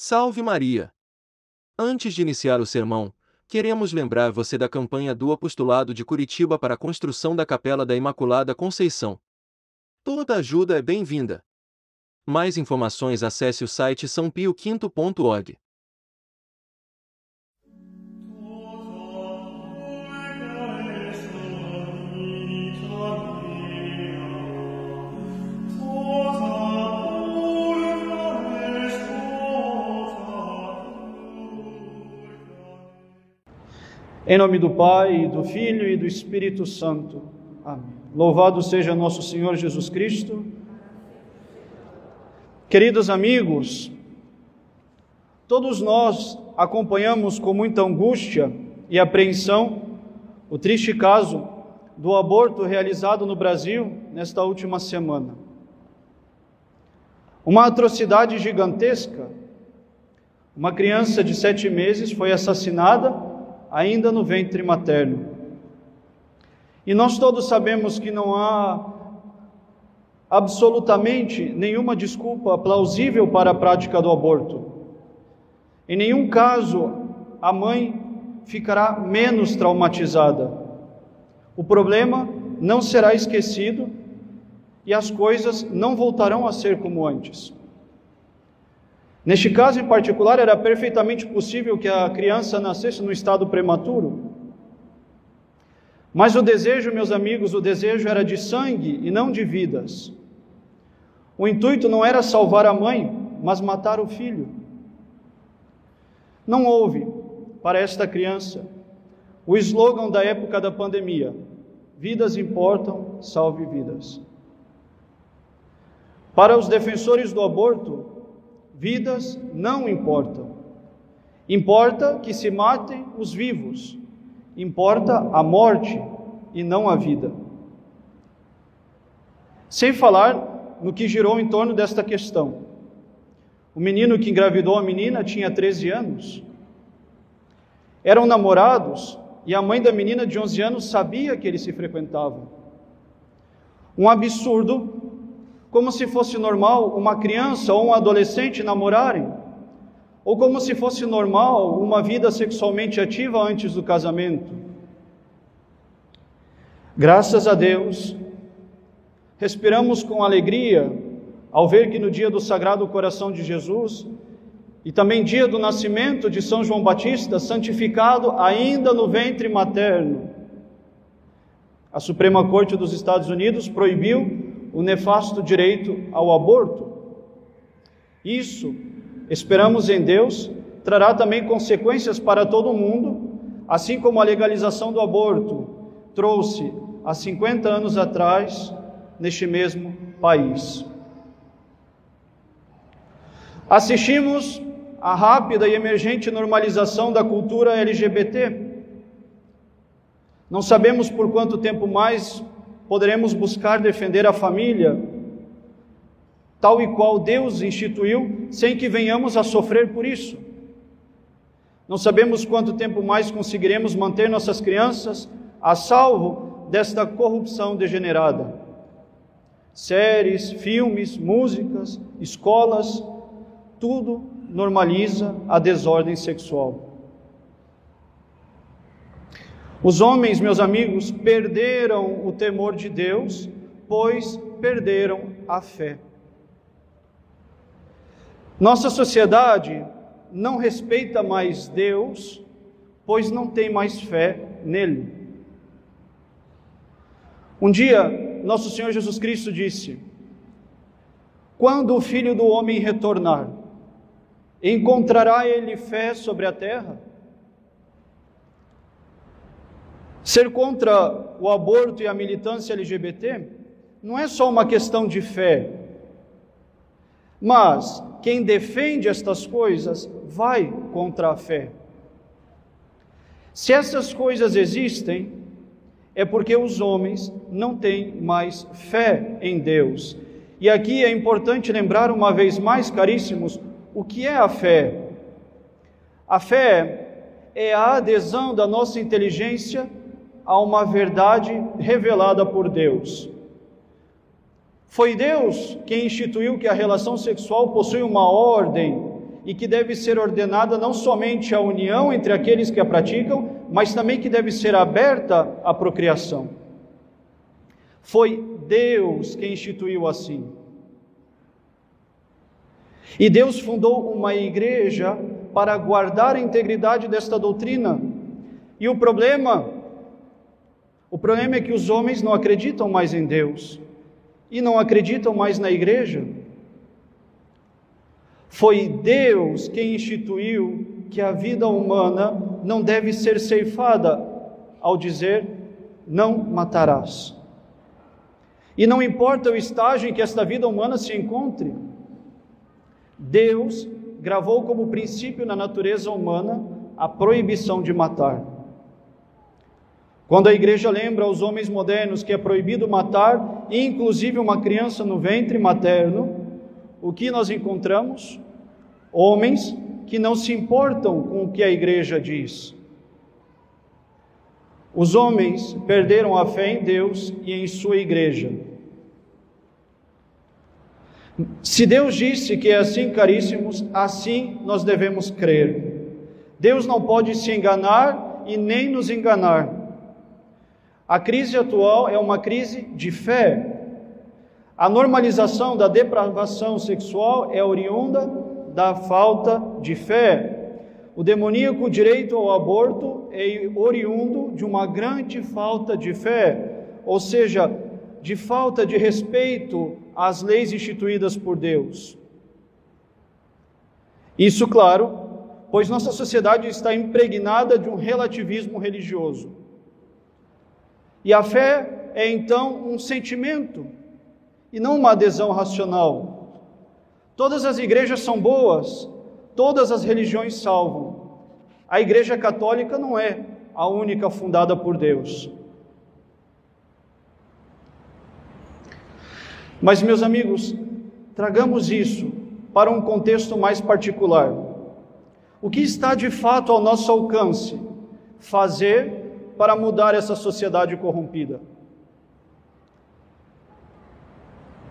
Salve Maria! Antes de iniciar o sermão, queremos lembrar você da campanha do Apostolado de Curitiba para a construção da Capela da Imaculada Conceição. Toda ajuda é bem-vinda. Mais informações acesse o site sãopioquinto.org. Em nome do Pai, do Filho e do Espírito Santo. Amém. Louvado seja nosso Senhor Jesus Cristo. Queridos amigos, todos nós acompanhamos com muita angústia e apreensão o triste caso do aborto realizado no Brasil nesta última semana. Uma atrocidade gigantesca. Uma criança de sete meses foi assassinada ainda no ventre materno. E nós todos sabemos que não há absolutamente nenhuma desculpa plausível para a prática do aborto. Em nenhum caso a mãe ficará menos traumatizada. O problema não será esquecido e as coisas não voltarão a ser como antes. Neste caso em particular, era perfeitamente possível que a criança nascesse no estado prematuro. Mas o desejo, meus amigos, o desejo era de sangue e não de vidas. O intuito não era salvar a mãe, mas matar o filho. Não houve, para esta criança, o slogan da época da pandemia: Vidas importam, salve vidas. Para os defensores do aborto, Vidas não importam. Importa que se matem os vivos. Importa a morte e não a vida. Sem falar no que girou em torno desta questão. O menino que engravidou a menina tinha 13 anos. Eram namorados e a mãe da menina de 11 anos sabia que eles se frequentavam. Um absurdo como se fosse normal uma criança ou um adolescente namorarem, ou como se fosse normal uma vida sexualmente ativa antes do casamento. Graças a Deus, respiramos com alegria ao ver que no dia do Sagrado Coração de Jesus e também dia do nascimento de São João Batista, santificado ainda no ventre materno, a Suprema Corte dos Estados Unidos proibiu o nefasto direito ao aborto. Isso, esperamos em Deus, trará também consequências para todo mundo, assim como a legalização do aborto trouxe há 50 anos atrás neste mesmo país. Assistimos à rápida e emergente normalização da cultura LGBT. Não sabemos por quanto tempo mais poderemos buscar defender a família, tal e qual Deus instituiu, sem que venhamos a sofrer por isso. Não sabemos quanto tempo mais conseguiremos manter nossas crianças a salvo desta corrupção degenerada. Séries, filmes, músicas, escolas, tudo normaliza a desordem sexual. Os homens, meus amigos, perderam o temor de Deus, pois perderam a fé. Nossa sociedade não respeita mais Deus, pois não tem mais fé nele. Um dia, nosso Senhor Jesus Cristo disse: Quando o filho do homem retornar, encontrará ele fé sobre a terra? Ser contra o aborto e a militância LGBT não é só uma questão de fé, mas quem defende estas coisas vai contra a fé. Se essas coisas existem, é porque os homens não têm mais fé em Deus. E aqui é importante lembrar uma vez mais, caríssimos, o que é a fé. A fé é a adesão da nossa inteligência a uma verdade revelada por Deus. Foi Deus quem instituiu que a relação sexual possui uma ordem e que deve ser ordenada não somente a união entre aqueles que a praticam, mas também que deve ser aberta à procriação. Foi Deus quem instituiu assim. E Deus fundou uma igreja para guardar a integridade desta doutrina. E o problema, o problema é que os homens não acreditam mais em Deus e não acreditam mais na igreja. Foi Deus quem instituiu que a vida humana não deve ser ceifada ao dizer: não matarás. E não importa o estágio em que esta vida humana se encontre, Deus gravou como princípio na natureza humana a proibição de matar. Quando a igreja lembra aos homens modernos que é proibido matar, inclusive uma criança no ventre materno, o que nós encontramos? Homens que não se importam com o que a igreja diz. Os homens perderam a fé em Deus e em sua igreja. Se Deus disse que é assim, caríssimos, assim nós devemos crer. Deus não pode se enganar e nem nos enganar. A crise atual é uma crise de fé. A normalização da depravação sexual é oriunda da falta de fé. O demoníaco direito ao aborto é oriundo de uma grande falta de fé, ou seja, de falta de respeito às leis instituídas por Deus. Isso, claro, pois nossa sociedade está impregnada de um relativismo religioso. E a fé é então um sentimento e não uma adesão racional. Todas as igrejas são boas, todas as religiões salvam. A Igreja Católica não é a única fundada por Deus. Mas, meus amigos, tragamos isso para um contexto mais particular. O que está de fato ao nosso alcance fazer para mudar essa sociedade corrompida?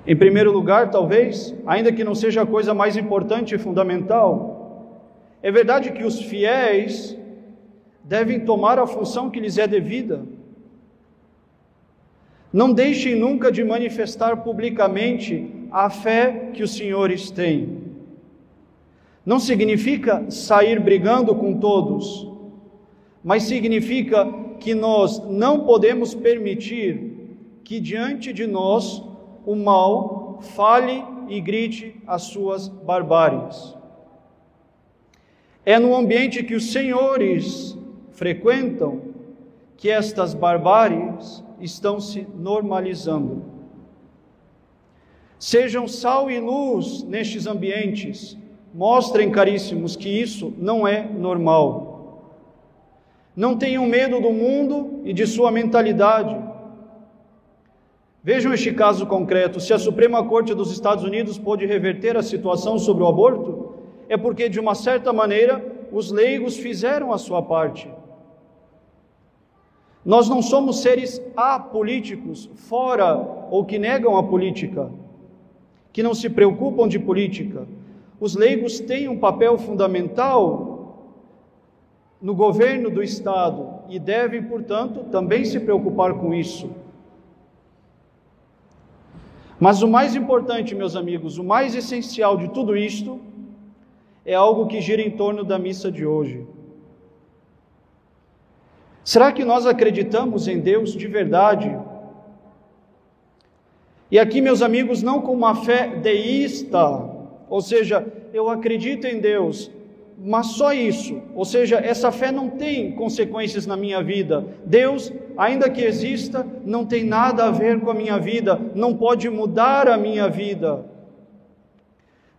Em primeiro lugar, talvez, ainda que não seja a coisa mais importante e fundamental, é verdade que os fiéis devem tomar a função que lhes é devida não deixem nunca de manifestar publicamente a fé que os senhores têm. Não significa sair brigando com todos, mas significa que nós não podemos permitir que diante de nós o mal fale e grite as suas barbáries. É no ambiente que os senhores frequentam que estas barbáries estão se normalizando. Sejam sal e luz nestes ambientes, mostrem, caríssimos, que isso não é normal. Não tenham medo do mundo e de sua mentalidade. Vejam este caso concreto: se a Suprema Corte dos Estados Unidos pôde reverter a situação sobre o aborto, é porque, de uma certa maneira, os leigos fizeram a sua parte. Nós não somos seres apolíticos, fora ou que negam a política, que não se preocupam de política. Os leigos têm um papel fundamental no governo do Estado e devem, portanto, também se preocupar com isso. Mas o mais importante, meus amigos, o mais essencial de tudo isto é algo que gira em torno da missa de hoje. Será que nós acreditamos em Deus de verdade? E aqui, meus amigos, não com uma fé deísta, ou seja, eu acredito em Deus, mas só isso, ou seja, essa fé não tem consequências na minha vida. Deus, ainda que exista, não tem nada a ver com a minha vida, não pode mudar a minha vida.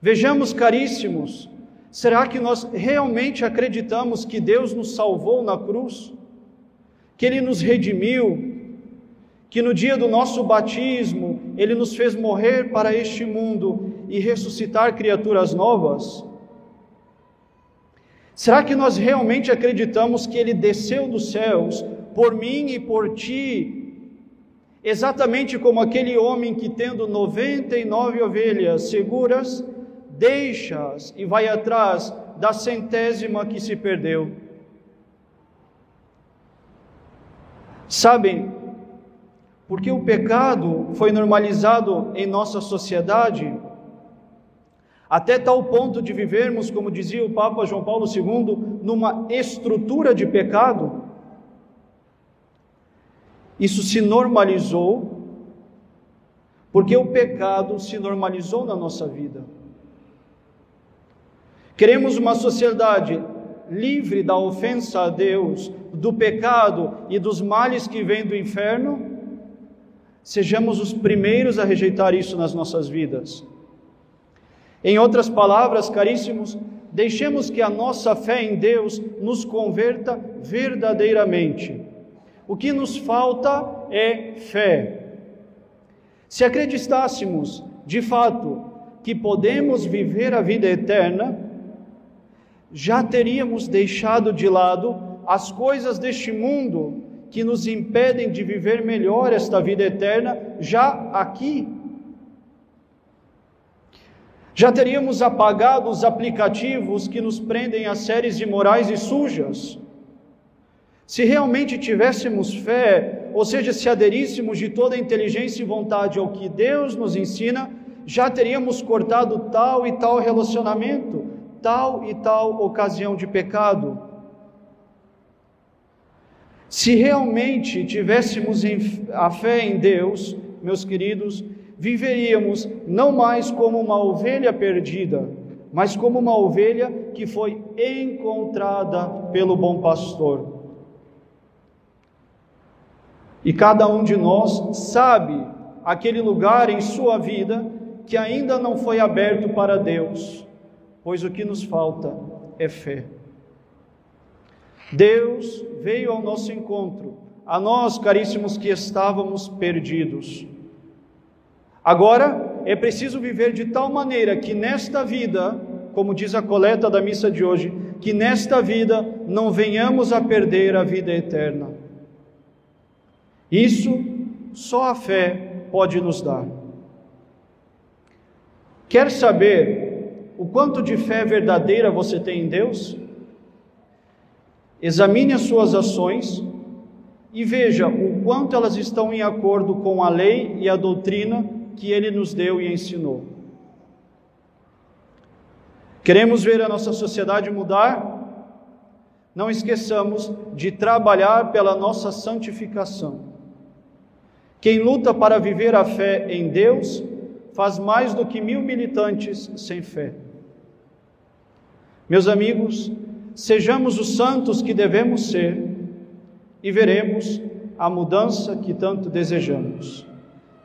Vejamos, caríssimos, será que nós realmente acreditamos que Deus nos salvou na cruz? que Ele nos redimiu, que no dia do nosso batismo Ele nos fez morrer para este mundo e ressuscitar criaturas novas? Será que nós realmente acreditamos que Ele desceu dos céus por mim e por ti, exatamente como aquele homem que, tendo 99 ovelhas seguras, deixa-as e vai atrás da centésima que se perdeu. Sabem, porque o pecado foi normalizado em nossa sociedade, até tal ponto de vivermos, como dizia o Papa João Paulo II, numa estrutura de pecado, isso se normalizou, porque o pecado se normalizou na nossa vida. Queremos uma sociedade livre da ofensa a Deus, do pecado e dos males que vêm do inferno? Sejamos os primeiros a rejeitar isso nas nossas vidas. Em outras palavras, caríssimos, deixemos que a nossa fé em Deus nos converta verdadeiramente. O que nos falta é fé. Se acreditássemos, de fato, que podemos viver a vida eterna, já teríamos deixado de lado as coisas deste mundo que nos impedem de viver melhor esta vida eterna já aqui. Já teríamos apagado os aplicativos que nos prendem a séries imorais e sujas. Se realmente tivéssemos fé, ou seja, se aderíssemos de toda a inteligência e vontade ao que Deus nos ensina, já teríamos cortado tal e tal relacionamento, tal e tal ocasião de pecado. Se realmente tivéssemos a fé em Deus, meus queridos, viveríamos não mais como uma ovelha perdida, mas como uma ovelha que foi encontrada pelo bom pastor. E cada um de nós sabe aquele lugar em sua vida que ainda não foi aberto para Deus, pois o que nos falta é fé. Deus veio ao nosso encontro, a nós, caríssimos, que estávamos perdidos. Agora é preciso viver de tal maneira que nesta vida, como diz a coleta da missa de hoje, que nesta vida não venhamos a perder a vida eterna. Isso só a fé pode nos dar. Quer saber o quanto de fé verdadeira você tem em Deus? Examine as suas ações e veja o quanto elas estão em acordo com a lei e a doutrina que ele nos deu e ensinou. Queremos ver a nossa sociedade mudar? Não esqueçamos de trabalhar pela nossa santificação. Quem luta para viver a fé em Deus faz mais do que mil militantes sem fé. Meus amigos, sejamos os santos que devemos ser e veremos a mudança que tanto desejamos.